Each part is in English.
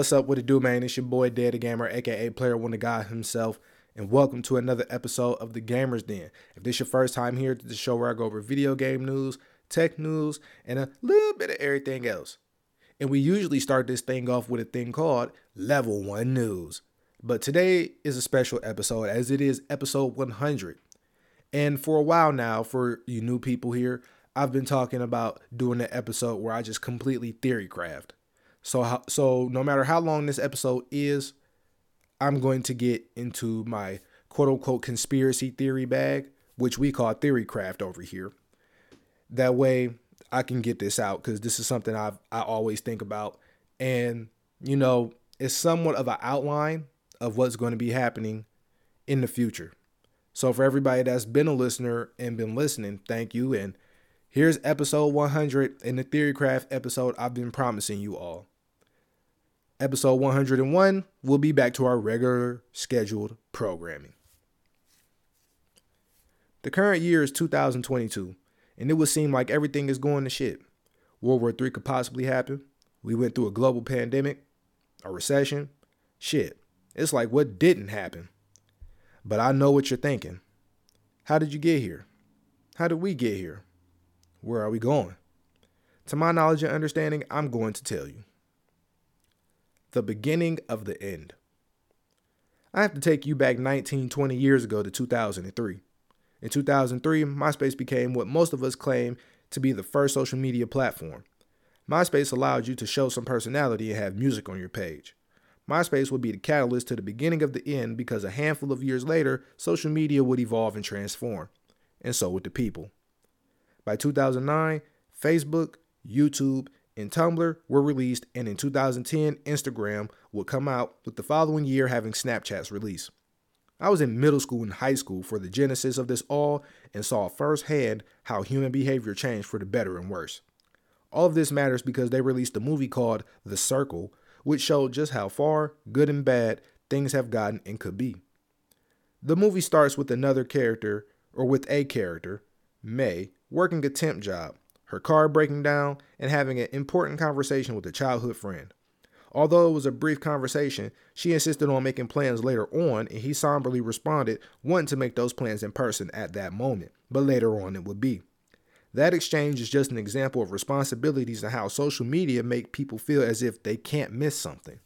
What's up? What it do, man? It's your boy Dead Gamer, aka Player One the Guy himself, and welcome to another episode of the Gamers Den. If this your first time here to the show where I go over video game news, tech news, and a little bit of everything else. And we usually start this thing off with a thing called Level One News. But today is a special episode as it is episode 100. And for a while now, for you new people here, I've been talking about doing an episode where I just completely theory craft. So so no matter how long this episode is, I'm going to get into my quote unquote conspiracy theory bag, which we call theory craft over here. That way I can get this out because this is something I I always think about, and you know it's somewhat of an outline of what's going to be happening in the future. So for everybody that's been a listener and been listening, thank you. And here's episode 100 in the Theorycraft episode I've been promising you all episode 101, we'll be back to our regular scheduled programming. The current year is 2022, and it would seem like everything is going to shit. World War III could possibly happen. We went through a global pandemic, a recession. Shit, it's like what didn't happen. But I know what you're thinking. How did you get here? How did we get here? Where are we going? To my knowledge and understanding, I'm going to tell you the beginning of the end. I have to take you back 19, 20 years ago to 2003. In 2003, MySpace became what most of us claim to be the first social media platform. MySpace allowed you to show some personality and have music on your page. MySpace would be the catalyst to the beginning of the end because a handful of years later, social media would evolve and transform. And so would the people. By 2009, Facebook, YouTube, and Tumblr were released, and in 2010, Instagram would come out, with the following year having Snapchat's release. I was in middle school and high school for the genesis of this all and saw firsthand how human behavior changed for the better and worse. All of this matters because they released a movie called The Circle, which showed just how far, good and bad, things have gotten and could be. The movie starts with another character, or with a character, May, working a temp job her car breaking down, and having an important conversation with a childhood friend. Although it was a brief conversation, she insisted on making plans later on, and he somberly responded, wanting to make those plans in person at that moment, but later on it would be. That exchange is just an example of responsibilities and how social media make people feel as if they can't miss something.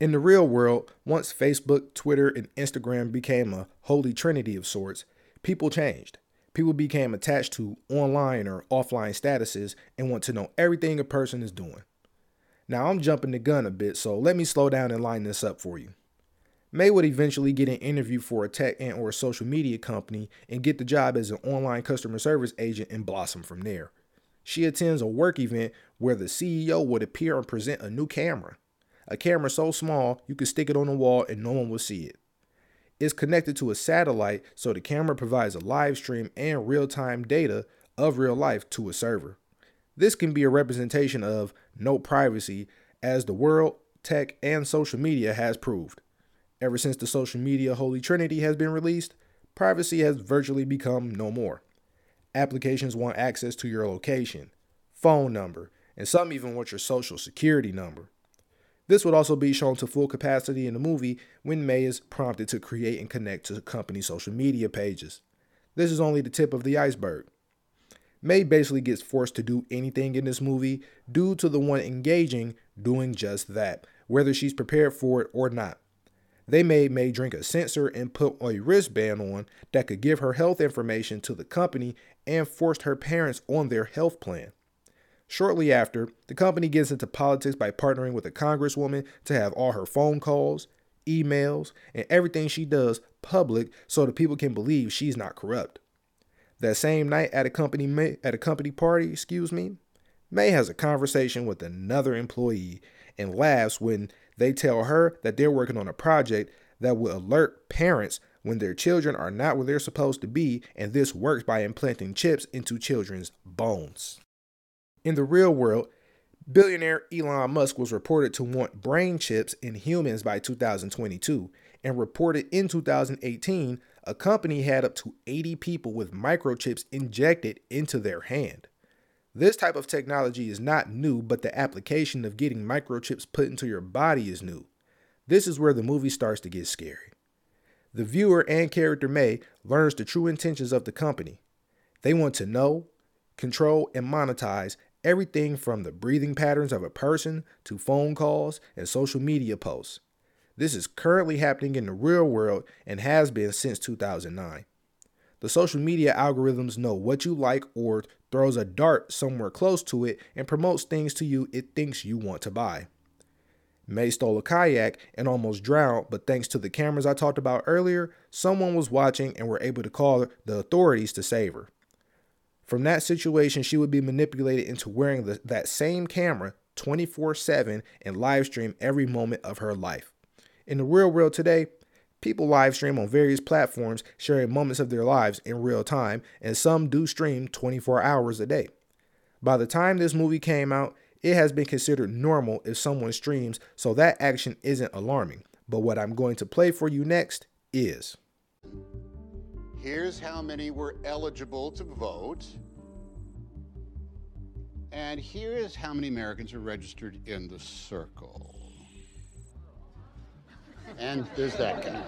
In the real world, once Facebook, Twitter, and Instagram became a holy trinity of sorts, people changed. People became attached to online or offline statuses and want to know everything a person is doing. Now, I'm jumping the gun a bit, so let me slow down and line this up for you. May would eventually get an interview for a tech and or a social media company and get the job as an online customer service agent and blossom from there. She attends a work event where the CEO would appear and present a new camera. A camera so small you could stick it on the wall and no one will see it is connected to a satellite so the camera provides a live stream and real-time data of real life to a server. This can be a representation of no privacy as the world, tech, and social media has proved. Ever since the social media Holy Trinity has been released, privacy has virtually become no more. Applications want access to your location, phone number, and some even want your social security number. This would also be shown to full capacity in the movie when May is prompted to create and connect to the company's social media pages. This is only the tip of the iceberg. May basically gets forced to do anything in this movie due to the one engaging doing just that, whether she's prepared for it or not. They made May drink a sensor and put a wristband on that could give her health information to the company and forced her parents on their health plan. Shortly after, the company gets into politics by partnering with a congresswoman to have all her phone calls, emails, and everything she does public so that people can believe she's not corrupt. That same night at a company at a company party, excuse me, May has a conversation with another employee and laughs when they tell her that they're working on a project that will alert parents when their children are not where they're supposed to be, and this works by implanting chips into children's bones. In the real world, billionaire Elon Musk was reported to want brain chips in humans by 2022 and reported in 2018 a company had up to 80 people with microchips injected into their hand. This type of technology is not new, but the application of getting microchips put into your body is new. This is where the movie starts to get scary. The viewer and character May learns the true intentions of the company. They want to know, control, and monetize everything from the breathing patterns of a person to phone calls and social media posts. This is currently happening in the real world and has been since 2009. The social media algorithms know what you like or throws a dart somewhere close to it and promotes things to you it thinks you want to buy. May stole a kayak and almost drowned, but thanks to the cameras I talked about earlier, someone was watching and were able to call the authorities to save her. From that situation, she would be manipulated into wearing the, that same camera 24 7 and live stream every moment of her life. In the real world today, people live stream on various platforms, sharing moments of their lives in real time, and some do stream 24 hours a day. By the time this movie came out, it has been considered normal if someone streams, so that action isn't alarming. But what I'm going to play for you next is. Here's how many were eligible to vote. And here's how many Americans are registered in the circle. And there's that.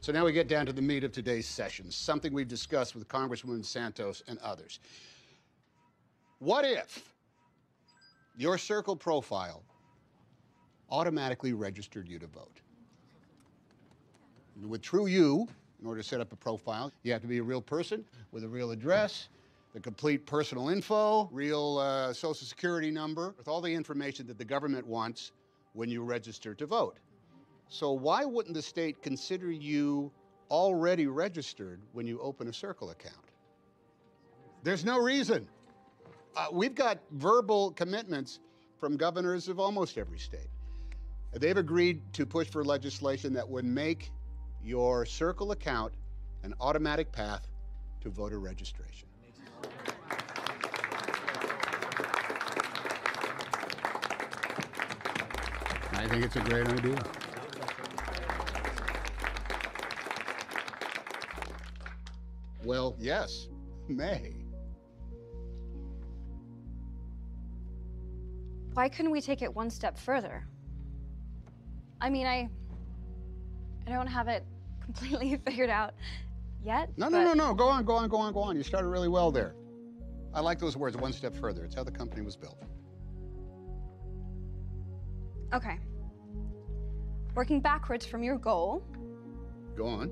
So now we get down to the meat of today's session, something we've discussed with Congresswoman Santos and others. What if your circle profile automatically registered you to vote? With TruYou, in order to set up a profile, you have to be a real person with a real address, the complete personal info, real uh, social security number, with all the information that the government wants when you register to vote. So why wouldn't the state consider you already registered when you open a Circle account? There's no reason. Uh, we've got verbal commitments from governors of almost every state. They've agreed to push for legislation that would make your Circle account an automatic path to voter registration. I think it's a great idea. Well, yes, May. Why couldn't we take it one step further? I mean, I I don't have it completely figured out yet. No, no, no, no. Go on, go on, go on, go on. You started really well there. I like those words, one step further. It's how the company was built. Okay. Working backwards from your goal, Go on.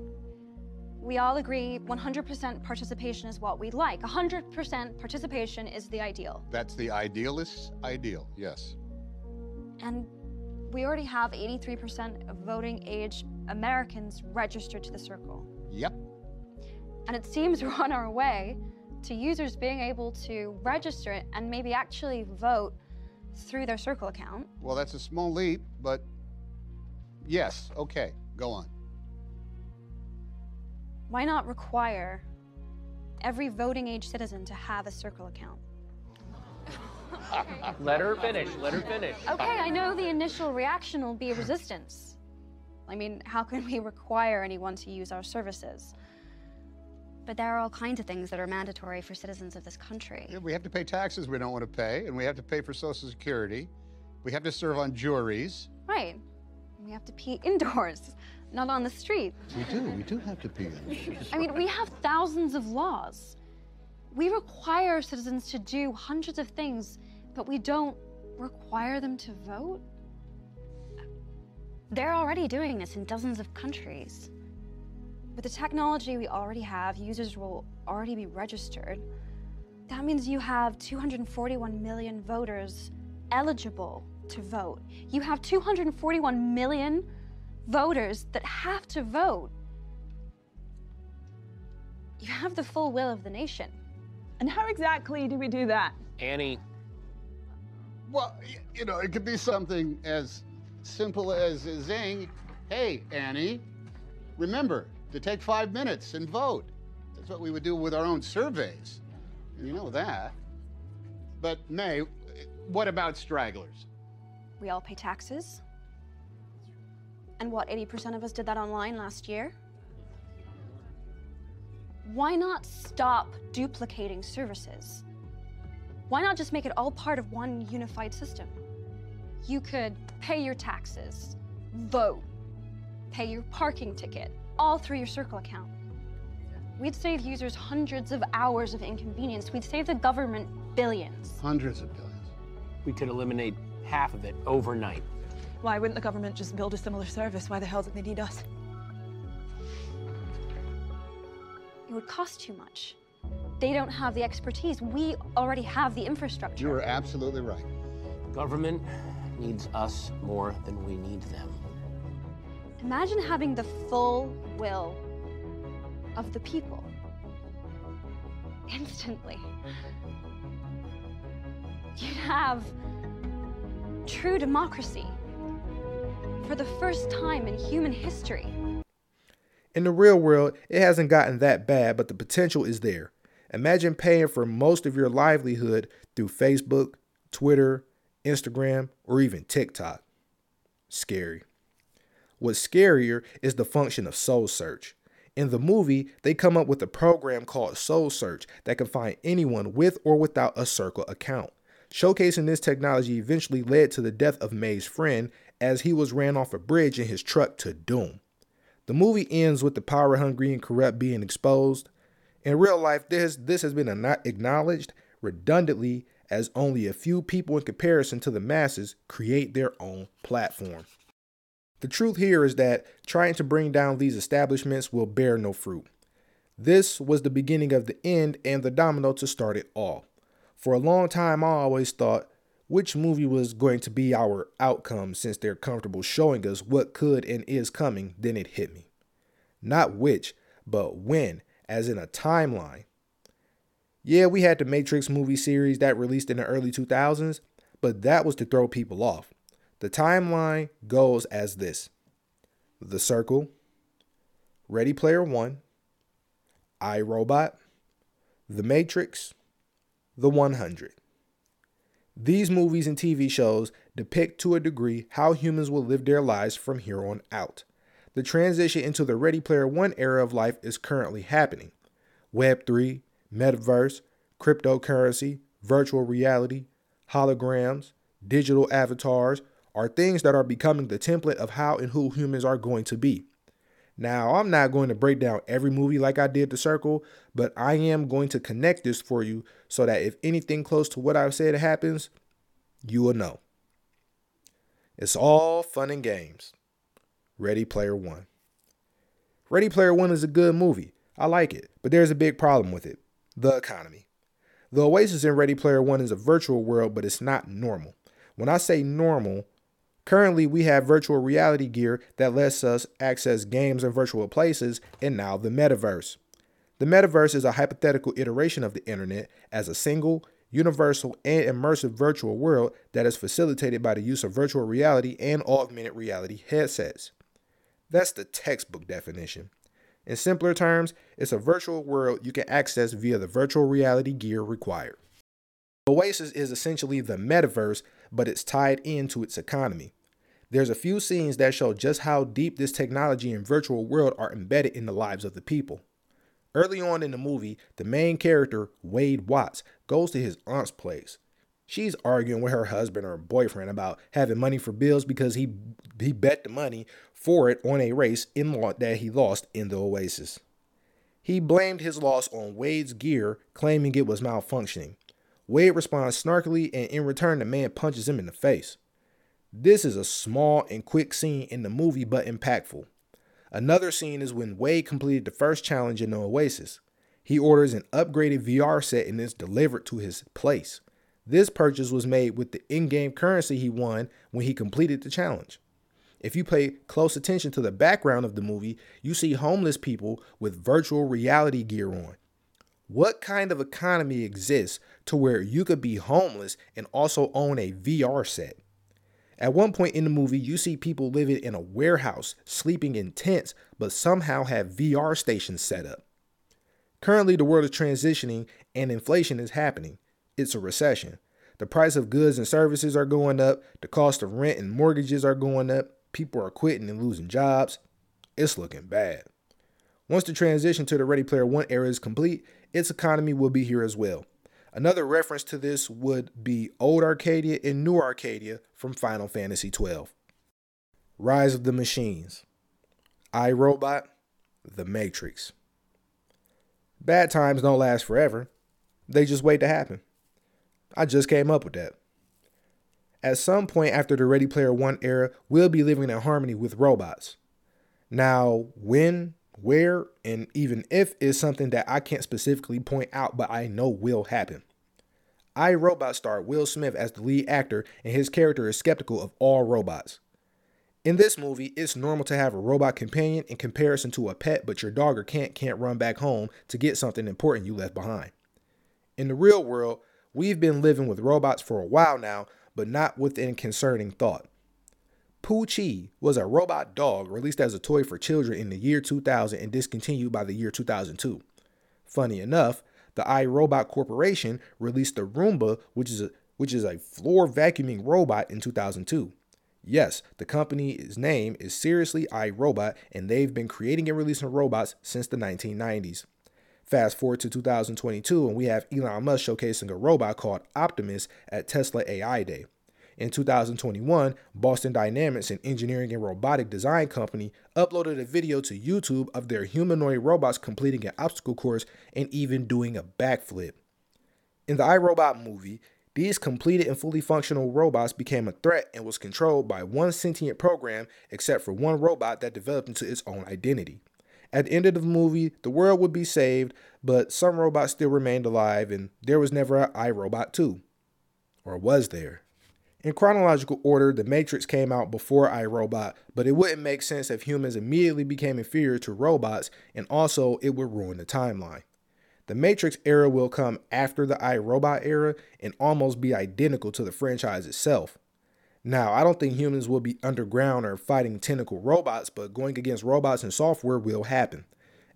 we all agree 100% participation is what we'd like. 100% participation is the ideal. That's the idealist's ideal, yes. And we already have 83% of voting age Americans registered to the circle. Yep. And it seems we're on our way to users being able to register it and maybe actually vote through their circle account. Well, that's a small leap, but yes, okay, go on. Why not require every voting age citizen to have a circle account? Let her finish. Let her finish. Okay, I know the initial reaction will be resistance. I mean, how can we require anyone to use our services? But there are all kinds of things that are mandatory for citizens of this country. Yeah, we have to pay taxes we don't want to pay, and we have to pay for Social Security. We have to serve on juries. Right. We have to pee indoors, not on the street. We do, we do have to pay. I mean, we have thousands of laws. We require citizens to do hundreds of things, but we don't require them to vote? They're already doing this in dozens of countries. With the technology we already have, users will already be registered. That means you have 241 million voters eligible to vote. You have 241 million voters that have to vote. You have the full will of the nation. And how exactly do we do that? Annie, Well, you know, it could be something as simple as zing, hey, Annie, remember to take five minutes and vote. That's what we would do with our own surveys. You know that. But, May, what about stragglers? We all pay taxes. And what, 80% of us did that online last year? Why not stop duplicating services? Why not just make it all part of one unified system? You could pay your taxes, vote, pay your parking ticket, all through your Circle account. We'd save users hundreds of hours of inconvenience. We'd save the government billions. Hundreds of billions. We could eliminate half of it overnight. Why wouldn't the government just build a similar service? Why the hell do they need us? It would cost too much. They don't have the expertise. We already have the infrastructure. You are absolutely right. Government needs us more than we need them. Imagine having the full will of the people. Instantly. You'd have true democracy for the first time in human history. In the real world, it hasn't gotten that bad, but the potential is there. Imagine paying for most of your livelihood through Facebook, Twitter, Instagram, or even TikTok. Scary. What's scarier is the function of Soul Search. In the movie, they come up with a program called Soul Search that can find anyone with or without a Circle account. Showcasing this technology eventually led to the death of May's friend as he was ran off a bridge in his truck to doom. The movie ends with the power hungry and corrupt being exposed. In real life, this, this has been acknowledged redundantly as only a few people in comparison to the masses create their own platform. The truth here is that trying to bring down these establishments will bear no fruit. This was the beginning of the end and the domino to start it all. For a long time, I always thought which movie was going to be our outcome since they're comfortable showing us what could and is coming, then it hit me. Not which, but when, as in a timeline. Yeah, we had the Matrix movie series that released in the early 2000s, but that was to throw people off. The timeline goes as this The Circle, Ready Player One, I Robot, The Matrix, The 100. These movies and TV shows depict to a degree how humans will live their lives from here on out. The transition into the Ready Player One era of life is currently happening. Web3, metaverse, cryptocurrency, virtual reality, holograms, digital avatars are things that are becoming the template of how and who humans are going to be. Now, I'm not going to break down every movie like I did The Circle, but I am going to connect this for you so that if anything close to what I've said happens, you will know. It's all fun and games. Ready Player One. Ready Player One is a good movie. I like it, but there's a big problem with it the economy. The Oasis in Ready Player One is a virtual world, but it's not normal. When I say normal, Currently, we have virtual reality gear that lets us access games and virtual places and now the metaverse. The metaverse is a hypothetical iteration of the internet as a single, universal, and immersive virtual world that is facilitated by the use of virtual reality and augmented reality headsets. That's the textbook definition. In simpler terms, it's a virtual world you can access via the virtual reality gear required. Oasis is essentially the metaverse, but it's tied into its economy. There's a few scenes that show just how deep this technology and virtual world are embedded in the lives of the people. Early on in the movie, the main character, Wade Watts, goes to his aunt's place. She's arguing with her husband or boyfriend about having money for bills because he he bet the money for it on a race in that he lost in the Oasis. He blamed his loss on Wade's gear, claiming it was malfunctioning. Wade responds snarkily, and in return, the man punches him in the face. This is a small and quick scene in the movie, but impactful. Another scene is when Wade completed the first challenge in the Oasis. He orders an upgraded VR set and it's delivered to his place. This purchase was made with the in game currency he won when he completed the challenge. If you pay close attention to the background of the movie, you see homeless people with virtual reality gear on. What kind of economy exists to where you could be homeless and also own a VR set? At one point in the movie, you see people living in a warehouse, sleeping in tents, but somehow have VR stations set up. Currently, the world is transitioning and inflation is happening. It's a recession. The price of goods and services are going up, the cost of rent and mortgages are going up, people are quitting and losing jobs. It's looking bad. Once the transition to the Ready Player One era is complete, its economy will be here as well. Another reference to this would be Old Arcadia and New Arcadia from Final Fantasy XII. Rise of the Machines, iRobot, The Matrix. Bad times don't last forever, they just wait to happen. I just came up with that. At some point after the Ready Player One era, we'll be living in harmony with robots. Now, when, where, and even if is something that I can't specifically point out, but I know will happen. I Robot star Will Smith as the lead actor, and his character is skeptical of all robots. In this movie, it's normal to have a robot companion in comparison to a pet, but your dog or cat can't run back home to get something important you left behind. In the real world, we've been living with robots for a while now, but not within concerning thought. Poo-Chi was a robot dog released as a toy for children in the year 2000 and discontinued by the year 2002. Funny enough, the iRobot Corporation released the Roomba, which is a which is a floor vacuuming robot in 2002. Yes, the company's name is seriously iRobot, and they've been creating and releasing robots since the 1990s. Fast forward to 2022, and we have Elon Musk showcasing a robot called Optimus at Tesla AI Day. In 2021, Boston Dynamics, an engineering and robotic design company, uploaded a video to YouTube of their humanoid robots completing an obstacle course and even doing a backflip. In the iRobot movie, these completed and fully functional robots became a threat and was controlled by one sentient program except for one robot that developed into its own identity. At the end of the movie, the world would be saved, but some robots still remained alive, and there was never an iRobot 2. Or was there? In chronological order, The Matrix came out before iRobot, but it wouldn't make sense if humans immediately became inferior to robots, and also it would ruin the timeline. The Matrix era will come after the iRobot era and almost be identical to the franchise itself. Now, I don't think humans will be underground or fighting tentacle robots, but going against robots and software will happen.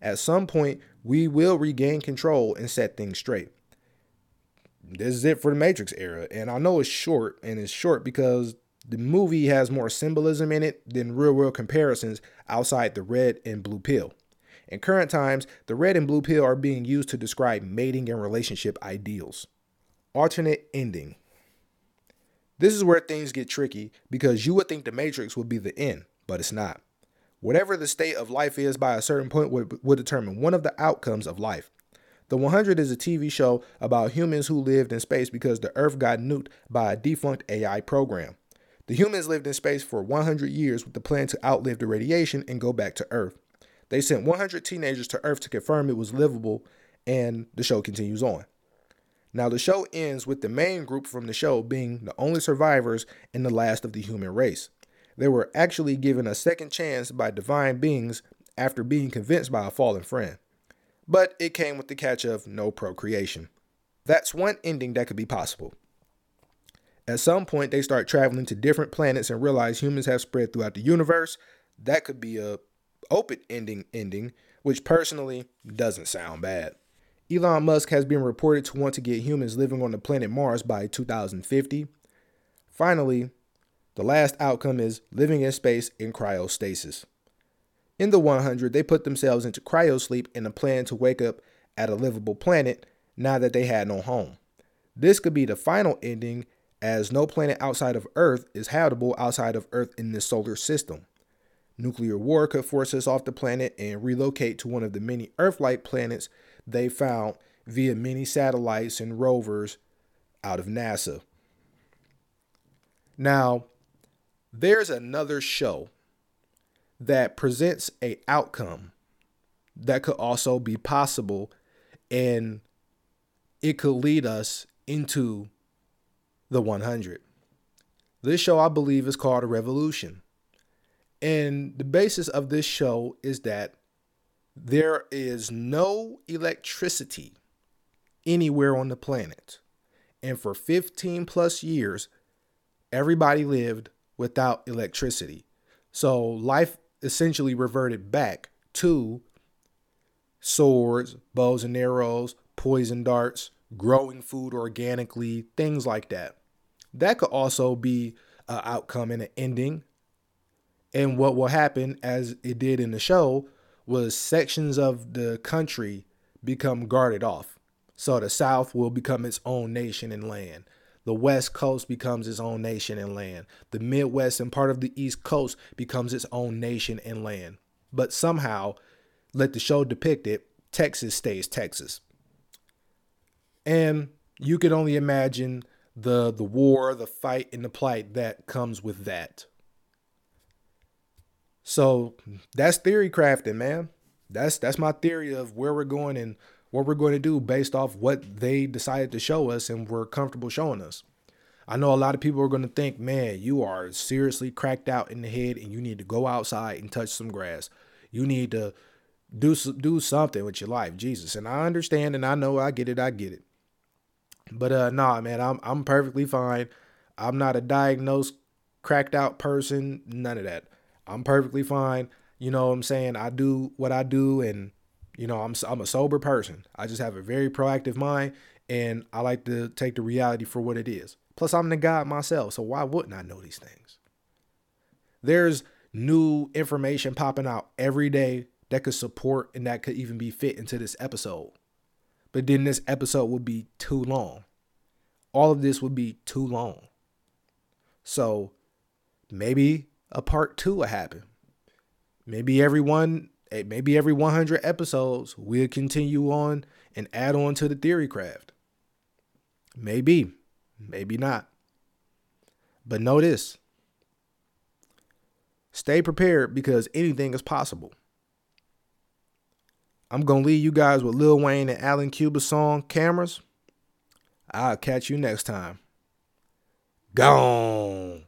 At some point, we will regain control and set things straight. This is it for the Matrix era, and I know it's short, and it's short because the movie has more symbolism in it than real world comparisons outside the red and blue pill. In current times, the red and blue pill are being used to describe mating and relationship ideals. Alternate ending. This is where things get tricky because you would think the Matrix would be the end, but it's not. Whatever the state of life is by a certain point would, would determine one of the outcomes of life. The 100 is a TV show about humans who lived in space because the Earth got nuked by a defunct AI program. The humans lived in space for 100 years with the plan to outlive the radiation and go back to Earth. They sent 100 teenagers to Earth to confirm it was livable, and the show continues on. Now, the show ends with the main group from the show being the only survivors and the last of the human race. They were actually given a second chance by divine beings after being convinced by a fallen friend. But it came with the catch of no procreation. That's one ending that could be possible. At some point, they start traveling to different planets and realize humans have spread throughout the universe. That could be a open ending ending, which personally doesn't sound bad. Elon Musk has been reported to want to get humans living on the planet Mars by 2050. Finally, the last outcome is living in space in cryostasis. In the 100, they put themselves into cryosleep in a plan to wake up at a livable planet now that they had no home. This could be the final ending, as no planet outside of Earth is habitable outside of Earth in this solar system. Nuclear war could force us off the planet and relocate to one of the many Earth like planets they found via many satellites and rovers out of NASA. Now, there's another show that presents a outcome that could also be possible and it could lead us into the 100. This show I believe is called a revolution. And the basis of this show is that there is no electricity anywhere on the planet. And for 15 plus years, everybody lived without electricity. So life essentially reverted back to swords, bows and arrows, poison darts, growing food organically, things like that. That could also be an outcome and an ending and what will happen, as it did in the show, was sections of the country become guarded off. So the South will become its own nation and land. The West Coast becomes its own nation and land. The Midwest and part of the East Coast becomes its own nation and land. But somehow, let the show depict it, Texas stays Texas. And you can only imagine the the war, the fight, and the plight that comes with that. So that's theory crafting, man. That's that's my theory of where we're going and what we're going to do based off what they decided to show us and were comfortable showing us. I know a lot of people are going to think, man, you are seriously cracked out in the head and you need to go outside and touch some grass. You need to do do something with your life, Jesus. And I understand and I know I get it, I get it. But uh nah, man, I'm I'm perfectly fine. I'm not a diagnosed cracked out person, none of that. I'm perfectly fine. You know what I'm saying? I do what I do and you know, I'm I'm a sober person. I just have a very proactive mind and I like to take the reality for what it is. Plus I'm the God myself, so why wouldn't I know these things? There's new information popping out every day that could support and that could even be fit into this episode. But then this episode would be too long. All of this would be too long. So maybe a part two will happen. Maybe every one Eh, maybe every 100 episodes we'll continue on and add on to the theory craft. Maybe, maybe not. But know this stay prepared because anything is possible. I'm going to leave you guys with Lil Wayne and Alan Cuba's song Cameras. I'll catch you next time. Gone.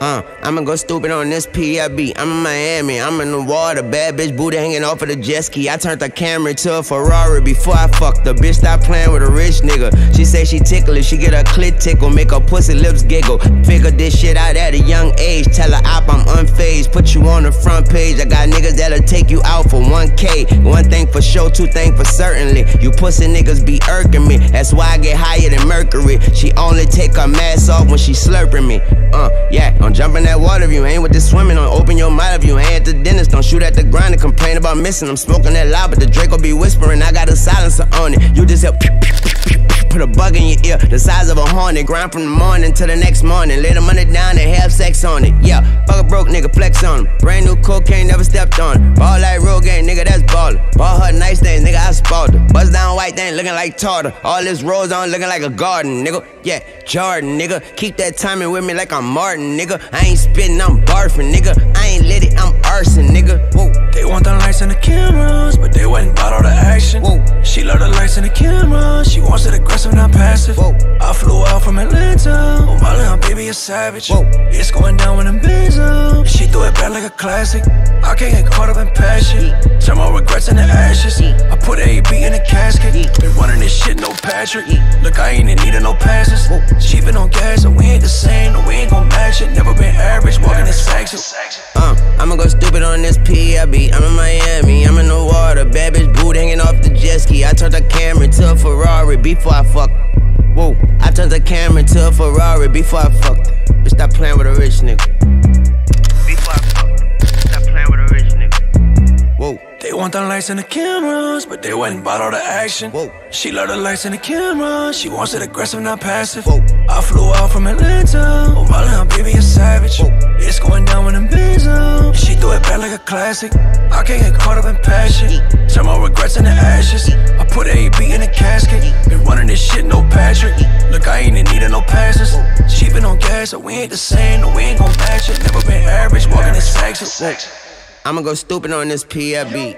Uh, I'ma go stupid on this PIB. I'm in Miami, I'm in the water. Bad bitch booty hanging off of the jet ski. I turned the camera to a Ferrari before I fucked the bitch. Stop playing with a rich nigga. She say she ticklish, she get her clit tickle, make her pussy lips giggle. Figure this shit out at a young age. Tell her op I'm unfazed. Put you on the front page. I got niggas that'll take you out for 1K. One thing for sure, two things for certainly. You pussy niggas be irking me. That's why I get higher than Mercury. She only take her mask off when she slurping me. Uh, yeah. Don't jump in that water if you ain't with the swimming. Don't open your mouth if you ain't at the dentist. Don't shoot at the ground and complain about missing. I'm smoking that loud, but the Draco be whispering. I got a silencer on it. You just help. Put a bug in your ear, the size of a hornet. Grind from the morning till the next morning. Lay the money down and have sex on it. Yeah, fuck a broke nigga, flex on him. Brand new cocaine, never stepped on. Ball like real game, nigga, that's ballin'. Ball her nice things, nigga, I spoiled her. Buzz down white thing, looking like tartar. All this rose on, looking like a garden, nigga. Yeah, Jordan, nigga. Keep that timing with me like I'm Martin, nigga. I ain't spittin', I'm barfing, nigga. I ain't lit it, I'm arson, nigga. Whoa. Want the lights and the cameras, but they wasn't about all the action. Whoa. She love the lights and the camera. She wants it aggressive, not passive. Whoa. I flew out from Atlanta. Oh, my little baby a savage. Whoa. It's going down when I'm busy. She threw it back like a classic. I can't get caught up in passion. Turn my regrets into ashes. I put AB in a casket. Been running this shit, no Patrick. Look, I ain't in need of no passes. She been on gas, and we ain't the same. No, we ain't gon' match it. Never been average. Walking this section. Uh, I'ma go stupid on this PIB. I'm in Miami, I'm in the water. Bad bitch boot hanging off the jet ski. I turned the camera to a Ferrari before I fuck. Whoa, I turned the camera to a Ferrari before I fucked. Bitch, stop playing with a rich nigga. Want the lights and the cameras, but they wasn't about all the action. Whoa. She love the lights and the cameras. She wants it aggressive, not passive. Whoa. I flew out from Atlanta. Oh, my little baby a savage. Whoa. It's going down when I'm busy. She threw it back like a classic. I can't get caught up in passion. Turn my regrets into ashes. I put AB in a casket. Been running this shit, no Patrick. Look, I ain't in need of no passes. She been on gas, so we ain't the same. No, we ain't gon' match it. Never been average, walking in section. I'ma go stupid on this PIB.